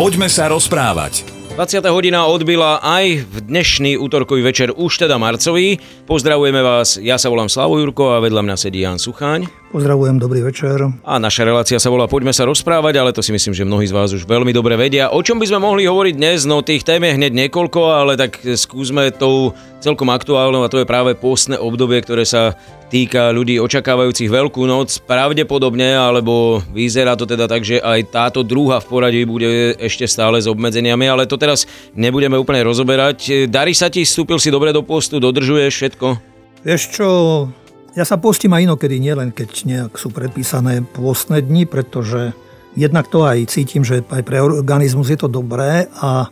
Poďme sa rozprávať. 20. hodina odbila aj v dnešný útorkový večer už teda marcový. Pozdravujeme vás, ja sa volám Slavo Jurko a vedľa mňa sedí Jan Sucháň. Pozdravujem, dobrý večer. A naša relácia sa volá Poďme sa rozprávať, ale to si myslím, že mnohí z vás už veľmi dobre vedia. O čom by sme mohli hovoriť dnes? No tých tém je hneď niekoľko, ale tak skúsme tou celkom aktuálnou a to je práve postné obdobie, ktoré sa týka ľudí očakávajúcich Veľkú noc. Pravdepodobne, alebo vyzerá to teda tak, že aj táto druhá v poradí bude ešte stále s obmedzeniami, ale to teraz nebudeme úplne rozoberať. Darí sa ti, vstúpil si dobre do postu, dodržuješ všetko? Vieš čo, ja sa postím aj inokedy, nielen keď nejak sú predpísané pôstne dni, pretože jednak to aj cítim, že aj pre organizmus je to dobré a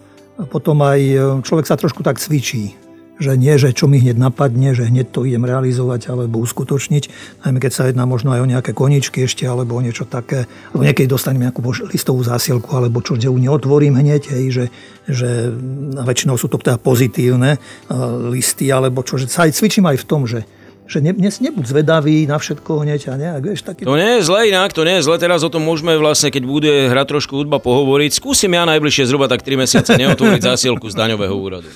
potom aj človek sa trošku tak cvičí že nie, že čo mi hneď napadne, že hneď to idem realizovať alebo uskutočniť, najmä keď sa jedná možno aj o nejaké koničky ešte alebo o niečo také, alebo niekedy dostanem nejakú listovú zásielku alebo čo, že ju neotvorím hneď, hej, že, že väčšinou sú to teda pozitívne listy alebo čo, že sa aj cvičím aj v tom, že že ne, ne, nebuď zvedavý na všetko hneď a nejak, vieš, taký... To nie je zle inak, to nie je zle, teraz o tom môžeme vlastne, keď bude hrať trošku hudba, pohovoriť. Skúsim ja najbližšie zhruba tak 3 mesiace neotvoriť zásielku z daňového úradu.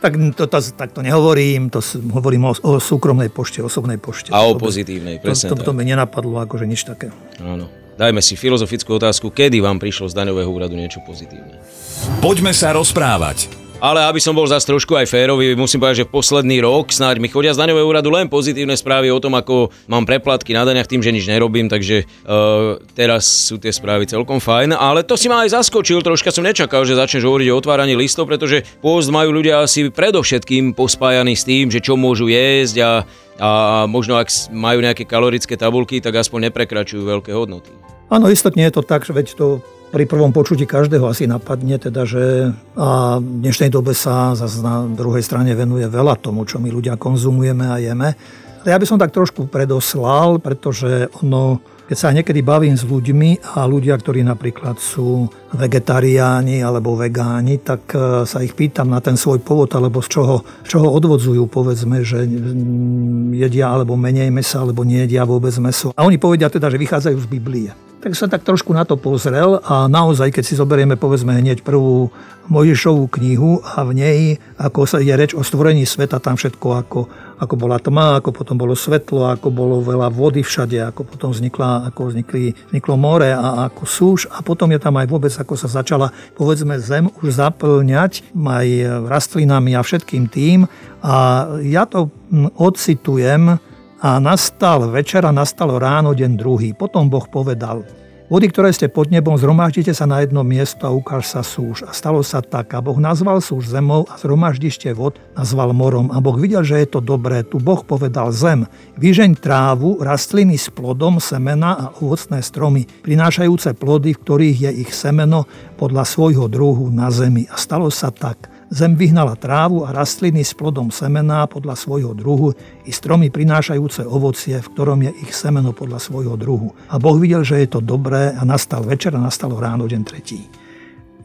Tak to, to, tak to nehovorím, to hovorím o, o súkromnej pošte, osobnej pošte. A o pozitívnej, presne to, to, to mi nenapadlo akože nič také. Áno. Dajme si filozofickú otázku, kedy vám prišlo z daňového úradu niečo pozitívne? Poďme sa rozprávať. Ale aby som bol zase trošku aj férový, musím povedať, že posledný rok snáď mi chodia z daňového úradu len pozitívne správy o tom, ako mám preplatky na daňach tým, že nič nerobím, takže uh, teraz sú tie správy celkom fajn. Ale to si ma aj zaskočil, troška som nečakal, že začneš hovoriť o otváraní listov, pretože pôst majú ľudia asi predovšetkým pospájaný s tým, že čo môžu jesť a, a možno ak majú nejaké kalorické tabulky, tak aspoň neprekračujú veľké hodnoty. Áno, istotne je to tak, že veď to pri prvom počutí každého asi napadne, teda, že a v dnešnej dobe sa zase na druhej strane venuje veľa tomu, čo my ľudia konzumujeme a jeme. Ja by som tak trošku predoslal, pretože ono, keď sa niekedy bavím s ľuďmi a ľudia, ktorí napríklad sú vegetariáni alebo vegáni, tak e, sa ich pýtam na ten svoj pôvod, alebo z čoho, z čoho odvodzujú, povedzme, že jedia alebo menej mesa, alebo nejedia vôbec meso. A oni povedia teda, že vychádzajú z Biblie tak sa tak trošku na to pozrel a naozaj, keď si zoberieme povedzme hneď prvú Mojžišovú knihu a v nej, ako sa je reč o stvorení sveta, tam všetko ako, ako bola tma, ako potom bolo svetlo, ako bolo veľa vody všade, ako potom vznikla, ako vznikli, vzniklo more a ako súž. A potom je tam aj vôbec, ako sa začala povedzme zem už zaplňať aj rastlinami a všetkým tým. A ja to ocitujem a nastal večer a nastalo ráno deň druhý. Potom Boh povedal, Vody, ktoré ste pod nebom, zhromaždite sa na jedno miesto a ukáž sa súž. A stalo sa tak. A Boh nazval súž zemou a zhromaždište vod nazval morom. A Boh videl, že je to dobré. Tu Boh povedal zem. Vyžeň trávu, rastliny s plodom, semena a ovocné stromy, prinášajúce plody, v ktorých je ich semeno podľa svojho druhu na zemi. A stalo sa tak. Zem vyhnala trávu a rastliny s plodom semená podľa svojho druhu i stromy prinášajúce ovocie, v ktorom je ich semeno podľa svojho druhu. A Boh videl, že je to dobré a nastal večer a nastalo ráno deň tretí.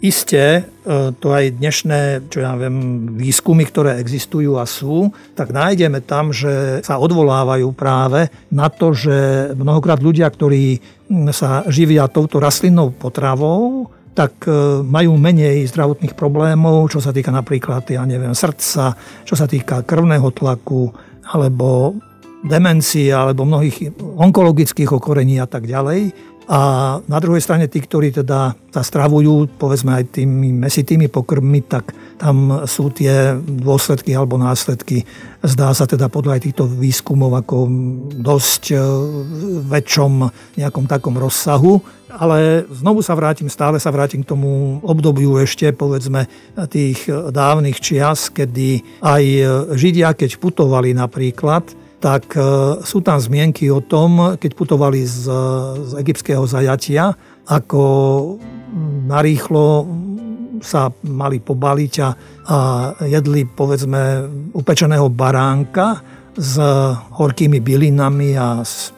Isté, e, to aj dnešné, čo ja viem, výskumy, ktoré existujú a sú, tak nájdeme tam, že sa odvolávajú práve na to, že mnohokrát ľudia, ktorí sa živia touto rastlinnou potravou, tak e, majú menej zdravotných problémov, čo sa týka napríklad, ja neviem, srdca, čo sa týka krvného tlaku, alebo demencie, alebo mnohých onkologických okorení a tak ďalej. A na druhej strane tí, ktorí teda sa stravujú, povedzme aj tými mesitými pokrmmi, tak tam sú tie dôsledky alebo následky, zdá sa teda podľa aj týchto výskumov ako dosť e, väčšom nejakom takom rozsahu. Ale znovu sa vrátim, stále sa vrátim k tomu obdobiu ešte, povedzme, tých dávnych čias, kedy aj Židia, keď putovali napríklad, tak e, sú tam zmienky o tom, keď putovali z, z egyptského zajatia, ako narýchlo sa mali pobaliť a, a jedli povedzme upečeného baránka s horkými bylinami a s,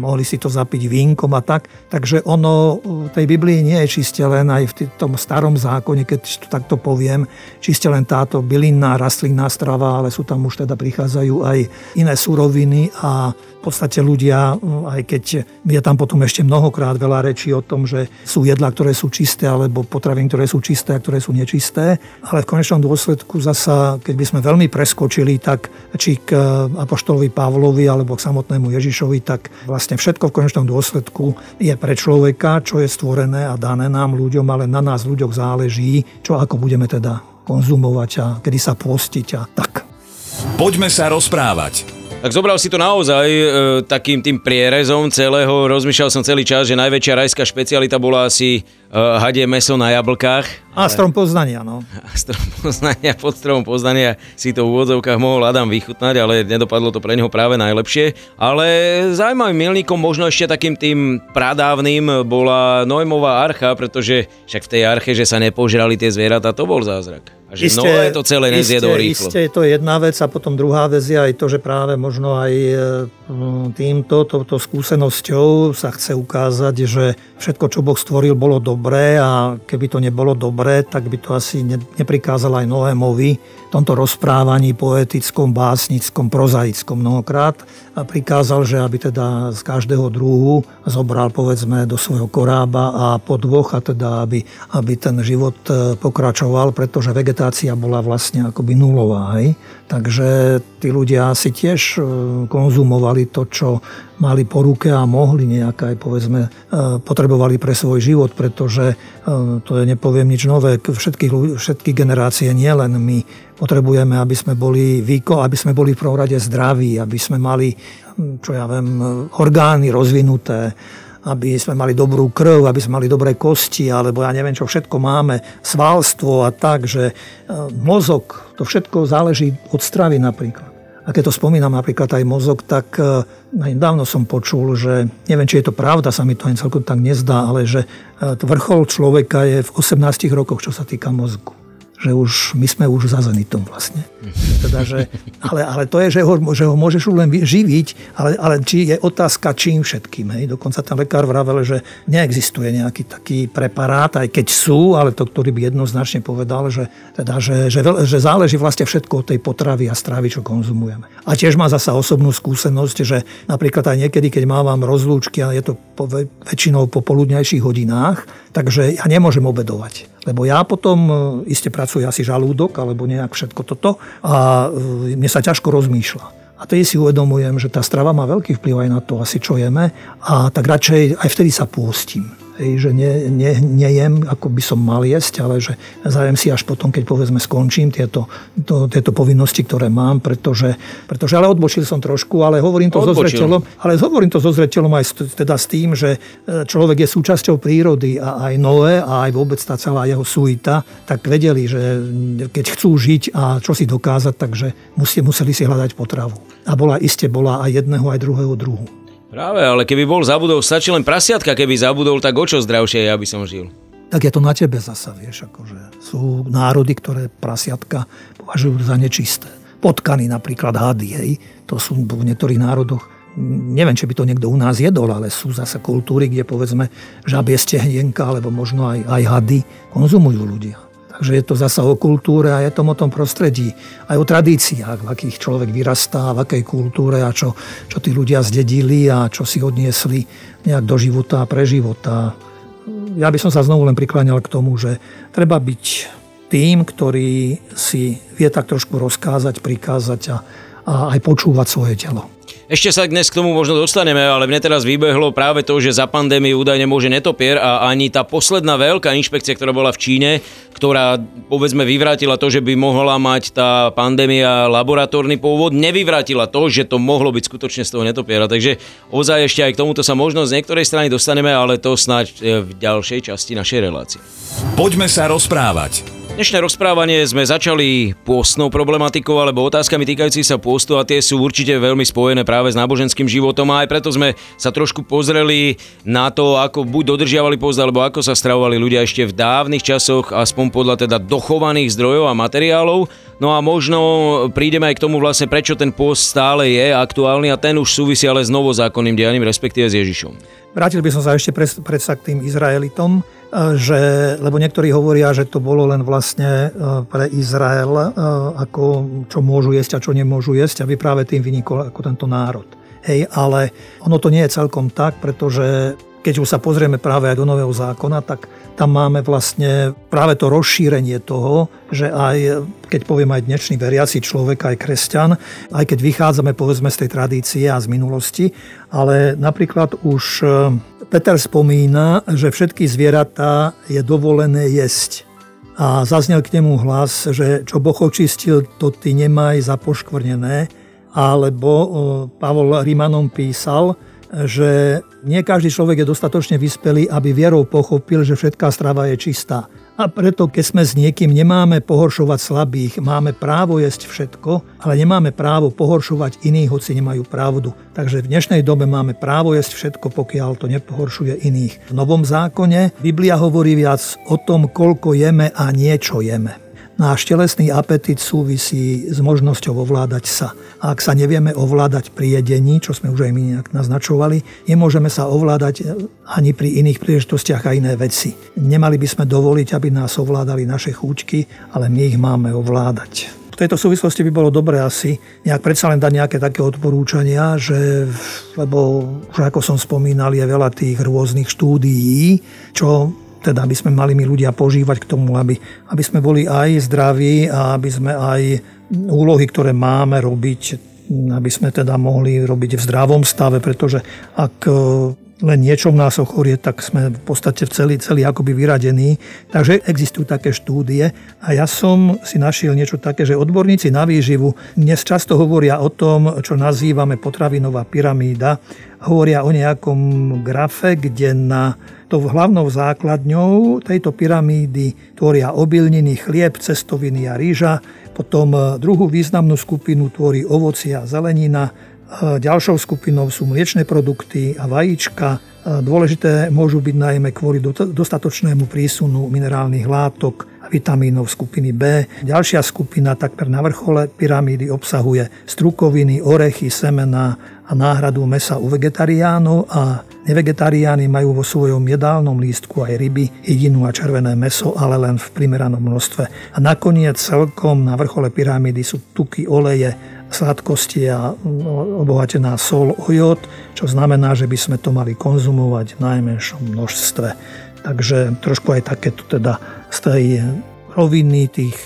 mohli si to zapiť vínkom a tak. Takže ono v tej Biblii nie je čiste len aj v tom starom zákone, keď to takto poviem, čiste len táto bylinná, rastlinná strava, ale sú tam už teda prichádzajú aj iné suroviny a v podstate ľudia, aj keď je tam potom ešte mnohokrát veľa rečí o tom, že sú jedlá, ktoré sú čisté, alebo potraviny, ktoré sú čisté a ktoré sú nečisté, ale v konečnom dôsledku zasa, keď by sme veľmi preskočili, tak či k apoštolovi Pavlovi alebo k samotnému Ježišovi, tak vlastne všetko v konečnom dôsledku je pre človeka, čo je stvorené a dané nám ľuďom, ale na nás ľuďoch záleží, čo ako budeme teda konzumovať a kedy sa postiť a tak. Poďme sa rozprávať. Tak zobral si to naozaj e, takým tým prierezom celého. Rozmýšľal som celý čas, že najväčšia rajská špecialita bola asi e, hadie meso na jablkách. A strom poznania, no. A strom poznania, pod stromom poznania si to v úvodzovkách mohol Adam vychutnať, ale nedopadlo to pre neho práve najlepšie. Ale zaujímavým milníkom, možno ešte takým tým pradávnym, bola Nojmová archa, pretože však v tej arche, že sa nepožrali tie zvieratá, to bol zázrak. A že isté, Noé to celé nezjedol rýchlo. Isté, to je jedna vec a potom druhá vec je aj to, že práve možno aj e, týmto, touto skúsenosťou sa chce ukázať, že všetko, čo Boh stvoril, bolo dobré a keby to nebolo dobré, tak by to asi neprikázal aj Noémovi v tomto rozprávaní poetickom, básnickom, prozaickom mnohokrát prikázal, že aby teda z každého druhu zobral povedzme do svojho korába a po dvoch a teda aby, aby ten život e, pokračoval, pretože vegetácia bola vlastne akoby nulová. Hej? Takže tí ľudia si tiež e, konzumovali to, čo mali po ruke a mohli nejaké, povedzme, e, potrebovali pre svoj život, pretože e, to je, nepoviem nič nové, všetky, všetky generácie, nielen my, potrebujeme, aby sme boli výko, aby sme boli v prvom rade zdraví, aby sme mali, čo ja viem, orgány rozvinuté, aby sme mali dobrú krv, aby sme mali dobré kosti, alebo ja neviem, čo všetko máme, svalstvo a tak, že e, mozog, to všetko záleží od stravy napríklad. A keď to spomínam napríklad aj mozog, tak e, dávno som počul, že neviem, či je to pravda, sa mi to ani celkom tak nezdá, ale že e, vrchol človeka je v 18 rokoch, čo sa týka mozgu že už, my sme už za Zenitom vlastne. Teda, že, ale, ale to je, že ho, že ho môžeš len živiť, ale, ale či je otázka čím všetkým. Hej. Dokonca ten lekár vravel, že neexistuje nejaký taký preparát, aj keď sú, ale to, ktorý by jednoznačne povedal, že, teda, že, že, že záleží vlastne všetko od tej potravy a stravy, čo konzumujeme. A tiež má zasa osobnú skúsenosť, že napríklad aj niekedy, keď mávam rozlúčky a je to po, väčšinou po poludňajších hodinách, takže ja nemôžem obedovať lebo ja potom e, iste pracuje asi žalúdok alebo nejak všetko toto a e, mne sa ťažko rozmýšľa. A tedy si uvedomujem, že tá strava má veľký vplyv aj na to, asi čo jeme a tak radšej aj vtedy sa pôstím. Hej, že ne, ne, nejem, ako by som mal jesť, ale že zajem si až potom, keď povedzme skončím tieto, to, tieto povinnosti, ktoré mám, pretože, pretože ale odbočil som trošku, ale hovorím to so zreteľom, ale hovorím to so zreteľom aj teda s tým, že e, človek je súčasťou prírody a aj Noé a aj vôbec tá celá jeho suita, tak vedeli, že keď chcú žiť a čo si dokázať, takže museli si hľadať potravu. A bola iste bola aj jedného, aj druhého druhu. Práve, ale keby bol zabudol, stačí len prasiatka, keby zabudol, tak o čo zdravšie ja by som žil. Tak je to na tebe zasa, vieš, akože sú národy, ktoré prasiatka považujú za nečisté. Potkany napríklad hady, hej, to sú v niektorých národoch neviem, či by to niekto u nás jedol, ale sú zase kultúry, kde povedzme žabie stehnienka alebo možno aj, aj hady konzumujú ľudia. Takže je to zasa o kultúre a je to o tom prostredí. Aj o tradíciách, v akých človek vyrastá, v akej kultúre a čo, čo tí ľudia zdedili a čo si odniesli nejak do života a pre života. Ja by som sa znovu len prikláňal k tomu, že treba byť tým, ktorý si vie tak trošku rozkázať, prikázať a, a aj počúvať svoje telo. Ešte sa dnes k tomu možno dostaneme, ale mne teraz vybehlo práve to, že za pandémiu údajne môže netopier a ani tá posledná veľká inšpekcia, ktorá bola v Číne, ktorá povedzme vyvrátila to, že by mohla mať tá pandémia laboratórny pôvod, nevyvrátila to, že to mohlo byť skutočne z toho netopiera. Takže ozaj ešte aj k tomuto sa možno z niektorej strany dostaneme, ale to snáď v ďalšej časti našej relácie. Poďme sa rozprávať. Dnešné rozprávanie sme začali pôstnou problematikou alebo otázkami týkajúci sa pôstu a tie sú určite veľmi spojené práve s náboženským životom a aj preto sme sa trošku pozreli na to, ako buď dodržiavali pôst alebo ako sa stravovali ľudia ešte v dávnych časoch, aspoň podľa teda dochovaných zdrojov a materiálov. No a možno prídeme aj k tomu vlastne, prečo ten pôst stále je aktuálny a ten už súvisí ale s novozákonným dianím, respektíve s Ježišom. Vrátil by som sa ešte predsa k tým Izraelitom že, lebo niektorí hovoria, že to bolo len vlastne e, pre Izrael, e, ako čo môžu jesť a čo nemôžu jesť, aby práve tým vynikol ako tento národ. Hej, ale ono to nie je celkom tak, pretože keď už sa pozrieme práve aj do Nového zákona, tak tam máme vlastne práve to rozšírenie toho, že aj, keď poviem aj dnešný veriaci človek, aj kresťan, aj keď vychádzame povedzme z tej tradície a z minulosti, ale napríklad už Peter spomína, že všetky zvieratá je dovolené jesť. A zaznel k nemu hlas, že čo Boh očistil, to ty nemaj zapoškvrnené. Alebo Pavol Rimanom písal, že nie každý človek je dostatočne vyspelý, aby vierou pochopil, že všetká strava je čistá. A preto, keď sme s niekým, nemáme pohoršovať slabých, máme právo jesť všetko, ale nemáme právo pohoršovať iných, hoci nemajú pravdu. Takže v dnešnej dobe máme právo jesť všetko, pokiaľ to nepohoršuje iných. V Novom zákone Biblia hovorí viac o tom, koľko jeme a niečo jeme. Náš telesný apetit súvisí s možnosťou ovládať sa. A ak sa nevieme ovládať pri jedení, čo sme už aj my nejak naznačovali, nemôžeme sa ovládať ani pri iných príležitostiach a iné veci. Nemali by sme dovoliť, aby nás ovládali naše chúčky, ale my ich máme ovládať. V tejto súvislosti by bolo dobré asi nejak predsa len dať nejaké také odporúčania, že, lebo už ako som spomínal, je veľa tých rôznych štúdií, čo teda aby sme mali my ľudia požívať k tomu, aby, aby sme boli aj zdraví a aby sme aj úlohy, ktoré máme robiť, aby sme teda mohli robiť v zdravom stave, pretože ak len niečo v nás ochorie, tak sme v podstate celý, celý akoby vyradení. Takže existujú také štúdie a ja som si našiel niečo také, že odborníci na výživu dnes často hovoria o tom, čo nazývame potravinová pyramída. Hovoria o nejakom grafe, kde na to hlavnou základňou tejto pyramídy tvoria obilniny, chlieb, cestoviny a rýža. Potom druhú významnú skupinu tvorí ovocie a zelenina. E, ďalšou skupinou sú mliečne produkty a vajíčka. E, dôležité môžu byť najmä kvôli dostatočnému prísunu minerálnych látok a vitamínov skupiny B. Ďalšia skupina takmer na vrchole pyramídy obsahuje strukoviny, orechy, semena a náhradu mesa u vegetariánov a Nevegetariáni majú vo svojom jedálnom lístku aj ryby, jedinú a červené meso, ale len v primeranom množstve. A nakoniec celkom na vrchole pyramídy sú tuky, oleje, sladkosti a no, obohatená sol, ojod, čo znamená, že by sme to mali konzumovať v najmenšom množstve. Takže trošku aj takéto teda z tej roviny tých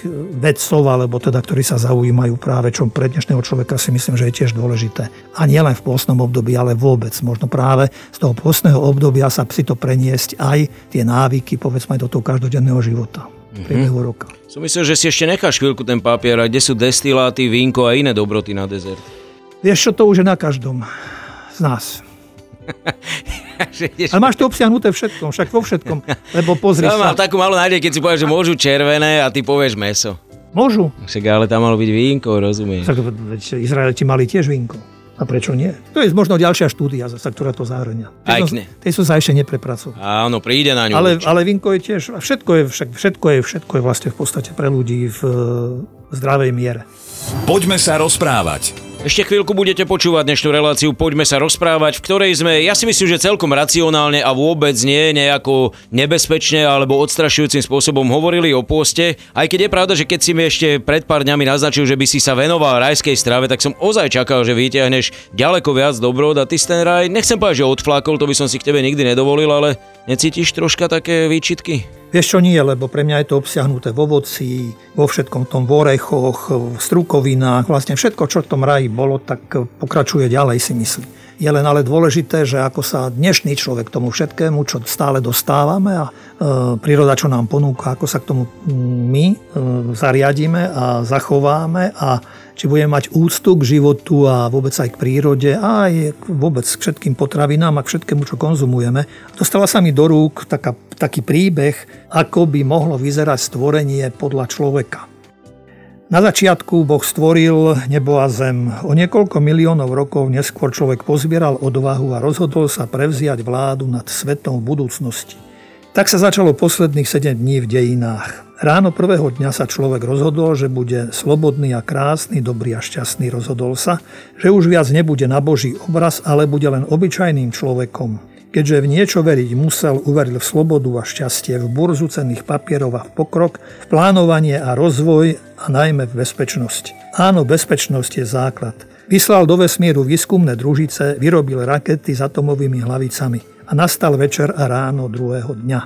vedcov, alebo teda, ktorí sa zaujímajú práve, čo pre dnešného človeka si myslím, že je tiež dôležité. A nielen v pôstnom období, ale vôbec. Možno práve z toho pôstneho obdobia sa si to preniesť aj tie návyky, povedzme, aj do toho každodenného života. Mm-hmm. roka. Som myslel, že si ešte necháš chvíľku ten papier, a kde sú destiláty, vínko a iné dobroty na dezert. Vieš čo, to už je na každom z nás. Ale máš to obsiahnuté všetkom, však vo všetkom. Lebo pozri sa. takú malú nádej, keď si povieš, že môžu červené a ty povieš meso. Môžu. Však ale tam malo byť vínko, rozumieš. Tak, Izraeliti mali tiež vínko. A prečo nie? To je možno ďalšia štúdia, zasa, ktorá to zahrania. Aj som, tej som sa ešte neprepracoval. Áno, príde na ňu. Ale, ale vínko je tiež, všetko je, však, všetko, je, všetko je vlastne v podstate pre ľudí v, v zdravej miere. Poďme sa rozprávať. Ešte chvíľku budete počúvať dnešnú reláciu Poďme sa rozprávať, v ktorej sme, ja si myslím, že celkom racionálne a vôbec nie nejako nebezpečne alebo odstrašujúcim spôsobom hovorili o pôste. Aj keď je pravda, že keď si mi ešte pred pár dňami naznačil, že by si sa venoval rajskej strave, tak som ozaj čakal, že vyťahneš ďaleko viac dobrod a ty ten raj, nechcem povedať, že odflákol, to by som si k tebe nikdy nedovolil, ale necítiš troška také výčitky? Vieš čo nie, lebo pre mňa je to obsiahnuté v ovoci, vo všetkom tom v v strukovinách, vlastne všetko, čo v tom raji bolo, tak pokračuje ďalej si myslím. Je len ale dôležité, že ako sa dnešný človek tomu všetkému, čo stále dostávame a e, príroda, čo nám ponúka, ako sa k tomu my e, zariadíme a zachováme a či budeme mať úctu k životu a vôbec aj k prírode aj vôbec k všetkým potravinám a k všetkému, čo konzumujeme. Dostala sa mi do rúk taká, taký príbeh, ako by mohlo vyzerať stvorenie podľa človeka. Na začiatku Boh stvoril nebo a zem. O niekoľko miliónov rokov neskôr človek pozbieral odvahu a rozhodol sa prevziať vládu nad svetom v budúcnosti. Tak sa začalo posledných 7 dní v dejinách. Ráno prvého dňa sa človek rozhodol, že bude slobodný a krásny, dobrý a šťastný. Rozhodol sa, že už viac nebude na Boží obraz, ale bude len obyčajným človekom. Keďže v niečo veriť musel, uveril v slobodu a šťastie, v burzu cenných papierov a v pokrok, v plánovanie a rozvoj a najmä v bezpečnosť. Áno, bezpečnosť je základ. Vyslal do vesmíru výskumné družice, vyrobil rakety s atomovými hlavicami. A nastal večer a ráno druhého dňa.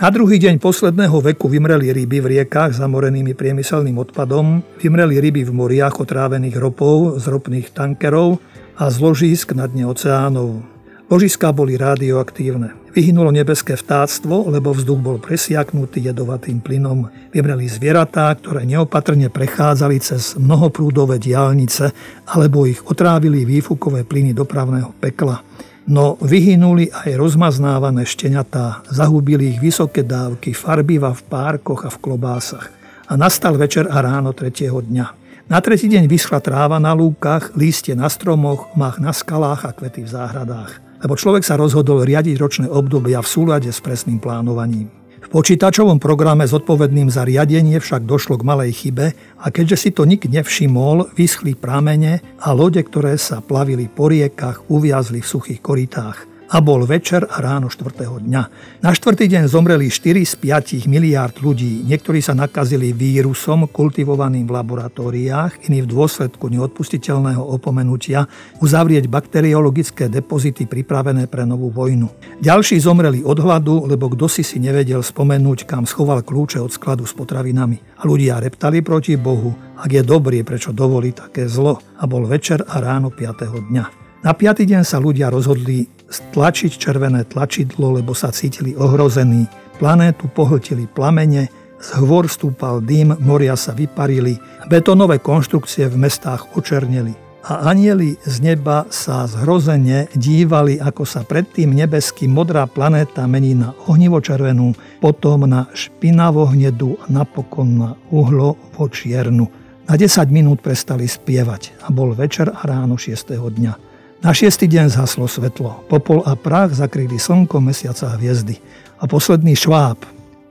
Na druhý deň posledného veku vymreli ryby v riekach zamorenými priemyselným odpadom, vymreli ryby v moriach otrávených ropou z ropných tankerov a zložísk na dne oceánov. Ložiská boli radioaktívne. Vyhynulo nebeské vtáctvo, lebo vzduch bol presiaknutý jedovatým plynom. Vymreli zvieratá, ktoré neopatrne prechádzali cez mnohoprúdové diálnice alebo ich otrávili výfukové plyny dopravného pekla. No vyhynuli aj rozmaznávané šteniatá, zahubili ich vysoké dávky farbiva v párkoch a v klobásach. A nastal večer a ráno tretieho dňa. Na tretí deň vyschla tráva na lúkach, lístie na stromoch, mach na skalách a kvety v záhradách lebo človek sa rozhodol riadiť ročné obdobia v súlade s presným plánovaním. V počítačovom programe zodpovedným za riadenie však došlo k malej chybe a keďže si to nik nevšimol, vyschli pramene a lode, ktoré sa plavili po riekach, uviazli v suchých koritách a bol večer a ráno 4. dňa. Na štvrtý deň zomreli 4 z 5 miliárd ľudí. Niektorí sa nakazili vírusom kultivovaným v laboratóriách, iní v dôsledku neodpustiteľného opomenutia uzavrieť bakteriologické depozity pripravené pre novú vojnu. Ďalší zomreli od hladu, lebo kto si si nevedel spomenúť, kam schoval kľúče od skladu s potravinami. A ľudia reptali proti Bohu, ak je dobrý, prečo dovolí také zlo. A bol večer a ráno 5. dňa. Na piatý deň sa ľudia rozhodli stlačiť červené tlačidlo, lebo sa cítili ohrození. Planétu pohltili plamene, z hvor stúpal dym, moria sa vyparili, betonové konštrukcie v mestách očerneli. A anieli z neba sa zhrozene dívali, ako sa predtým nebeský modrá planéta mení na ohnivo-červenú, potom na špinavo-hnedu a napokon na uhlo čiernu. Na 10 minút prestali spievať a bol večer a ráno 6. dňa. Na šiestý deň zhaslo svetlo. Popol a prach zakryli slnko, mesiaca a hviezdy. A posledný šváb,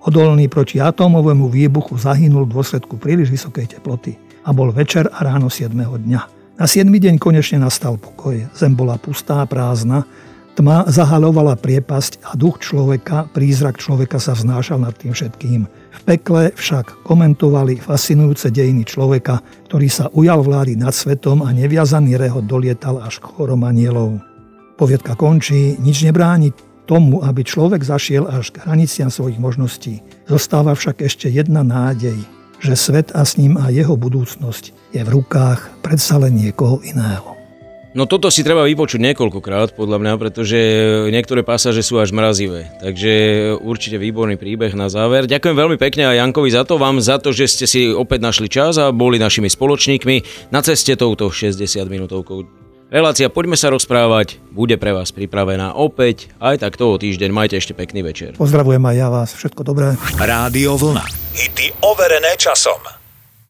odolný proti atómovému výbuchu, zahynul v dôsledku príliš vysokej teploty. A bol večer a ráno 7. dňa. Na 7. deň konečne nastal pokoj. Zem bola pustá, prázdna, Tma zahalovala priepasť a duch človeka, prízrak človeka sa vznášal nad tým všetkým. V pekle však komentovali fascinujúce dejiny človeka, ktorý sa ujal vlády nad svetom a neviazaný rehot dolietal až k chorom anielov. Poviedka končí, nič nebráni tomu, aby človek zašiel až k hraniciam svojich možností. Zostáva však ešte jedna nádej, že svet a s ním a jeho budúcnosť je v rukách predsa len niekoho iného. No toto si treba vypočuť niekoľkokrát, podľa mňa, pretože niektoré pasáže sú až mrazivé. Takže určite výborný príbeh na záver. Ďakujem veľmi pekne aj Jankovi za to, vám za to, že ste si opäť našli čas a boli našimi spoločníkmi na ceste touto 60 minútovkou. Relácia Poďme sa rozprávať bude pre vás pripravená opäť aj tak toho týždeň. Majte ešte pekný večer. Pozdravujem aj ja vás. Všetko dobré. Rádio Vlna. Hity overené časom.